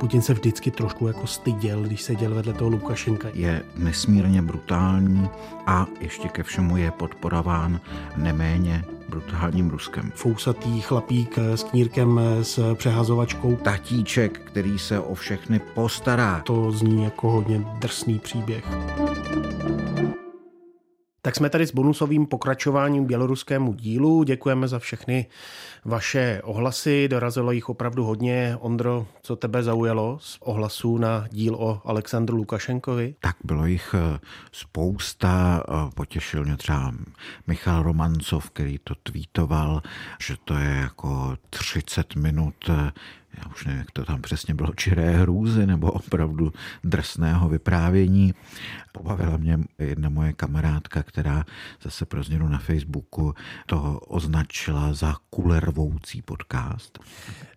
Putin se vždycky trošku jako styděl, když seděl vedle toho Lukašenka. Je nesmírně brutální a ještě ke všemu je podporován neméně brutálním Ruskem. Fousatý chlapík s knírkem s přehazovačkou. Tatíček, který se o všechny postará. To zní jako hodně drsný příběh. Tak jsme tady s bonusovým pokračováním běloruskému dílu. Děkujeme za všechny vaše ohlasy. Dorazilo jich opravdu hodně. Ondro, co tebe zaujalo z ohlasů na díl o Alexandru Lukašenkovi? Tak bylo jich eh, spousta. Eh, potěšil mě třeba Michal Romancov, který to tweetoval, že to je jako 30 minut eh, já už nevím, jak to tam přesně bylo, čiré hrůzy nebo opravdu drsného vyprávění. Pobavila mě jedna moje kamarádka, která zase pro změnu na Facebooku to označila za kulervoucí podcast.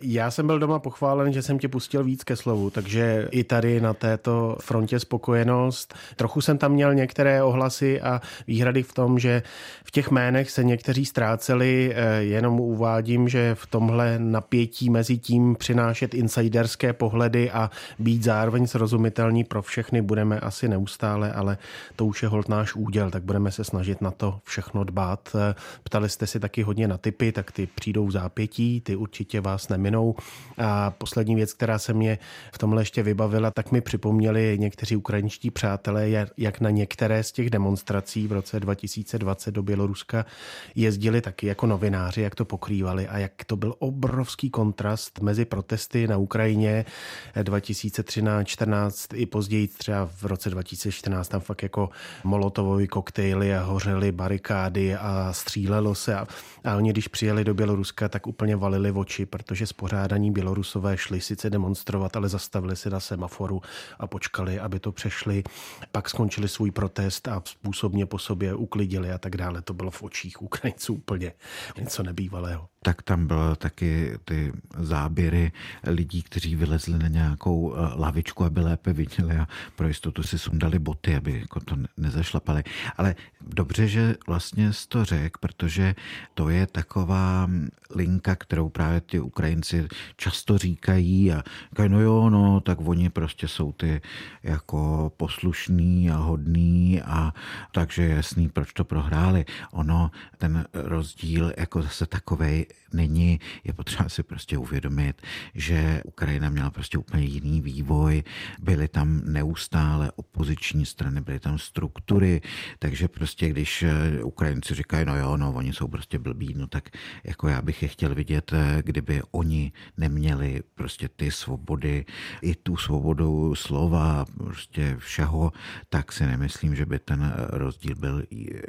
Já jsem byl doma pochválen, že jsem tě pustil víc ke slovu, takže i tady na této frontě spokojenost. Trochu jsem tam měl některé ohlasy a výhrady v tom, že v těch jménech se někteří ztráceli, eh, jenom uvádím, že v tomhle napětí mezi tím přinášet insiderské pohledy a být zároveň srozumitelný pro všechny budeme asi neustále, ale to už je hold náš úděl, tak budeme se snažit na to všechno dbát. Ptali jste si taky hodně na typy, tak ty přijdou v zápětí, ty určitě vás neminou. A poslední věc, která se mě v tomhle ještě vybavila, tak mi připomněli někteří ukrajinští přátelé, jak na některé z těch demonstrací v roce 2020 do Běloruska jezdili taky jako novináři, jak to pokrývali a jak to byl obrovský kontrast mezi protesty na Ukrajině 2013, 14 i později třeba v roce 2014 tam fakt jako molotovové koktejly a hořely barikády a střílelo se a, a oni když přijeli do Běloruska, tak úplně valili oči, protože spořádaní Bělorusové šli sice demonstrovat, ale zastavili se na semaforu a počkali, aby to přešli. Pak skončili svůj protest a způsobně po sobě uklidili a tak dále. To bylo v očích Ukrajinců úplně něco nebývalého tak tam bylo taky ty záběry lidí, kteří vylezli na nějakou eh, lavičku, aby lépe viděli a pro jistotu si sundali boty, aby jako to nezašlapali. Ale dobře, že vlastně jsi to řekl, protože to je taková linka, kterou právě ty Ukrajinci často říkají a říkají, no jo, no, tak oni prostě jsou ty jako poslušní a hodní a takže jasný, proč to prohráli. Ono, ten rozdíl jako zase takovej není. Je potřeba si prostě uvědomit, že Ukrajina měla prostě úplně jiný vývoj, byly tam neustále opoziční strany, byly tam struktury, takže prostě když eh, Ukrajinci říkají, no jo, no oni jsou prostě blbí, no tak jako já bych je chtěl vidět, eh, kdyby oni neměli prostě ty svobody, i tu svobodu slova, prostě všeho, tak si nemyslím, že by ten rozdíl byl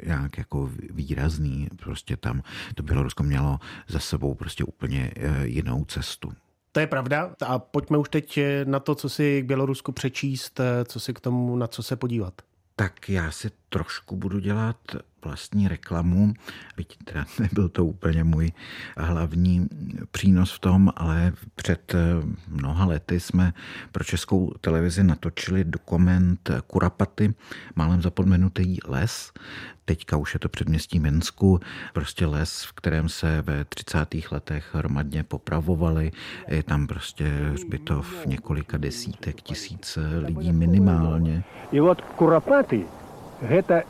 nějak jako výrazný. Prostě tam to Bělorusko mělo za sebou prostě úplně eh, jinou cestu. To je pravda. A pojďme už teď eh, na to, co si k Bělorusku přečíst, eh, co si k tomu, na co se podívat. Tak já si trošku budu dělat vlastní reklamu, byť teda nebyl to úplně můj hlavní přínos v tom, ale před mnoha lety jsme pro českou televizi natočili dokument Kurapaty, málem zapomenutý les. Teďka už je to předměstí Minsku, prostě les, v kterém se ve 30. letech hromadně popravovali. Je tam prostě hřbitov několika desítek tisíc lidí minimálně. I od Kurapaty гэта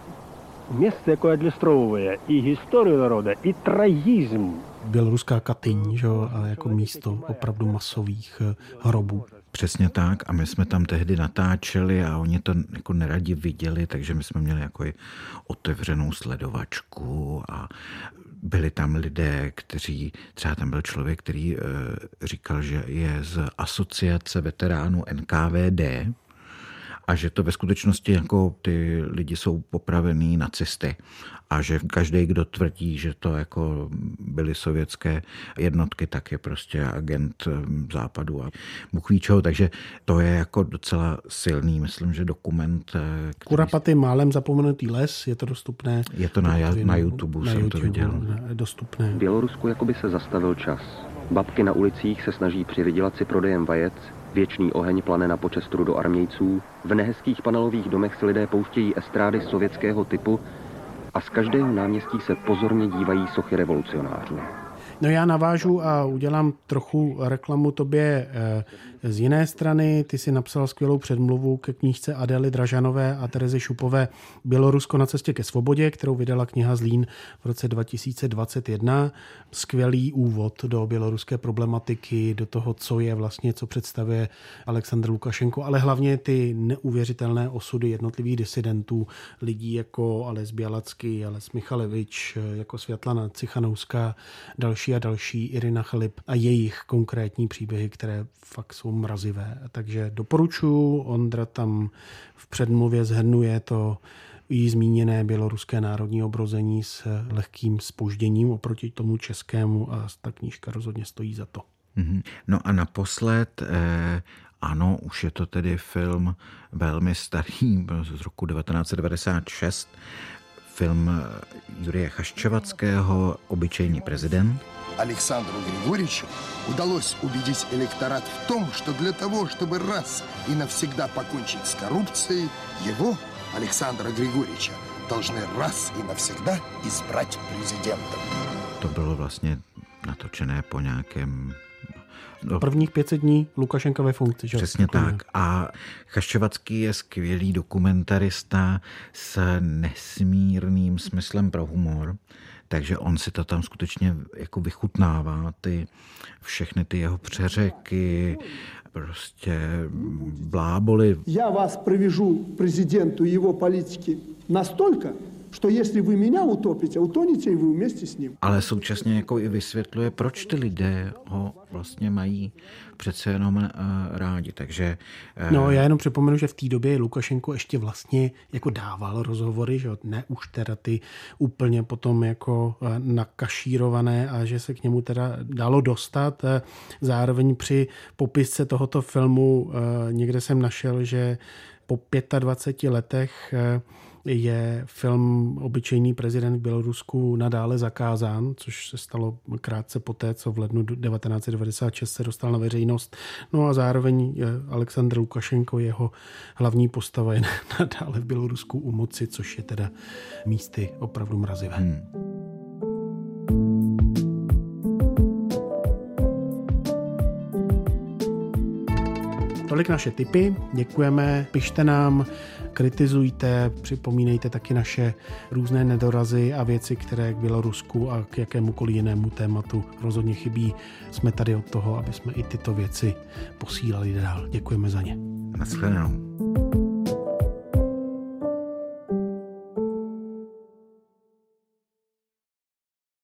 место, якое адлюстроўвае і гісторыю народа і трагізм běloruská Katyň, že, a jako místo opravdu masových eh, hrobů. Přesně tak a my jsme tam tehdy natáčeli a oni to jako neradi viděli, takže my jsme měli jako otevřenou sledovačku a byli tam lidé, kteří, třeba tam byl člověk, který e, říkal, že je z asociace veteránů NKVD, a že to ve skutečnosti jako ty lidi jsou popravený nacisty a že každý, kdo tvrdí, že to jako byly sovětské jednotky, tak je prostě agent eh, západu a Bůh ví čeho, takže to je jako docela silný, myslím, že dokument. Eh, který... Kurapaty málem zapomenutý les, je to dostupné? Je to na, na YouTube, na jsem YouTube, to viděl. Dostupné. V Bělorusku jakoby se zastavil čas. Babky na ulicích se snaží přivydělat si prodejem vajec, Věčný oheň plane na počestru do armějců, v nehezkých panelových domech si lidé pouštějí estrády sovětského typu a z každého náměstí se pozorně dívají sochy revolucionářů. No já navážu a udělám trochu reklamu tobě eh, z jiné strany. Ty si napsal skvělou předmluvu ke knížce Adely Dražanové a Terezy Šupové Bělorusko na cestě ke svobodě, kterou vydala kniha Zlín v roce 2021. Skvělý úvod do běloruské problematiky, do toho, co je vlastně, co představuje Aleksandr Lukašenko, ale hlavně ty neuvěřitelné osudy jednotlivých disidentů, lidí jako Ales Bialacky, Ales Michalevič, jako Světlana Cichanouská, další a další, Irina Chalip a jejich konkrétní příběhy, které fakt jsou mrazivé. Takže doporučuji, Ondra tam v předmluvě zhrnuje to jí zmíněné běloruské národní obrození s lehkým spožděním oproti tomu českému a ta knížka rozhodně stojí za to. Mhm. No a naposled, eh, ano, už je to tedy film velmi starý, z roku 1996, film Jurie Chaščevackého Obyčejný prezident. Александру Григорьевичу удалось убедить электорат в том, что для того, чтобы раз и навсегда покончить с коррупцией, его, Александра Григорьевича, должны раз и навсегда избрать президентом. To bylo vlastně natočené po nějakém No, Prvních 500 dní Lukašenka ve funkci. Že? Přesně tak. A Chaščevacký je skvělý dokumentarista s nesmírným smyslem pro humor, takže on si to tam skutečně jako vychutnává, ty všechny ty jeho přeřeky, prostě bláboli. Já vás přivěžu prezidentu jeho politiky nastolka, что если вы меня утопите, утонете и вы вместе с ним. Ale současně jako i vysvětluje, proč ty lidé ho vlastně mají přece jenom uh, rádi. Takže, uh... No já jenom připomenu, že v té době Lukašenko ještě vlastně jako dával rozhovory, že ne už teda ty úplně potom jako uh, nakašírované a že se k němu teda dalo dostat. Uh, zároveň při popisce tohoto filmu uh, někde jsem našel, že po 25 letech uh, je film Obyčejný prezident v Bělorusku nadále zakázán, což se stalo krátce poté, co v lednu 1996 se dostal na veřejnost. No a zároveň Aleksandr Lukašenko, jeho hlavní postava je nadále v Bělorusku u moci, což je teda místy opravdu mrazivé. Hmm. Tolik naše tipy, děkujeme, pište nám, kritizujte, připomínejte taky naše různé nedorazy a věci, které k Bělorusku a k jakémukoliv jinému tématu rozhodně chybí. Jsme tady od toho, aby jsme i tyto věci posílali dál. Děkujeme za ně. Naschledanou.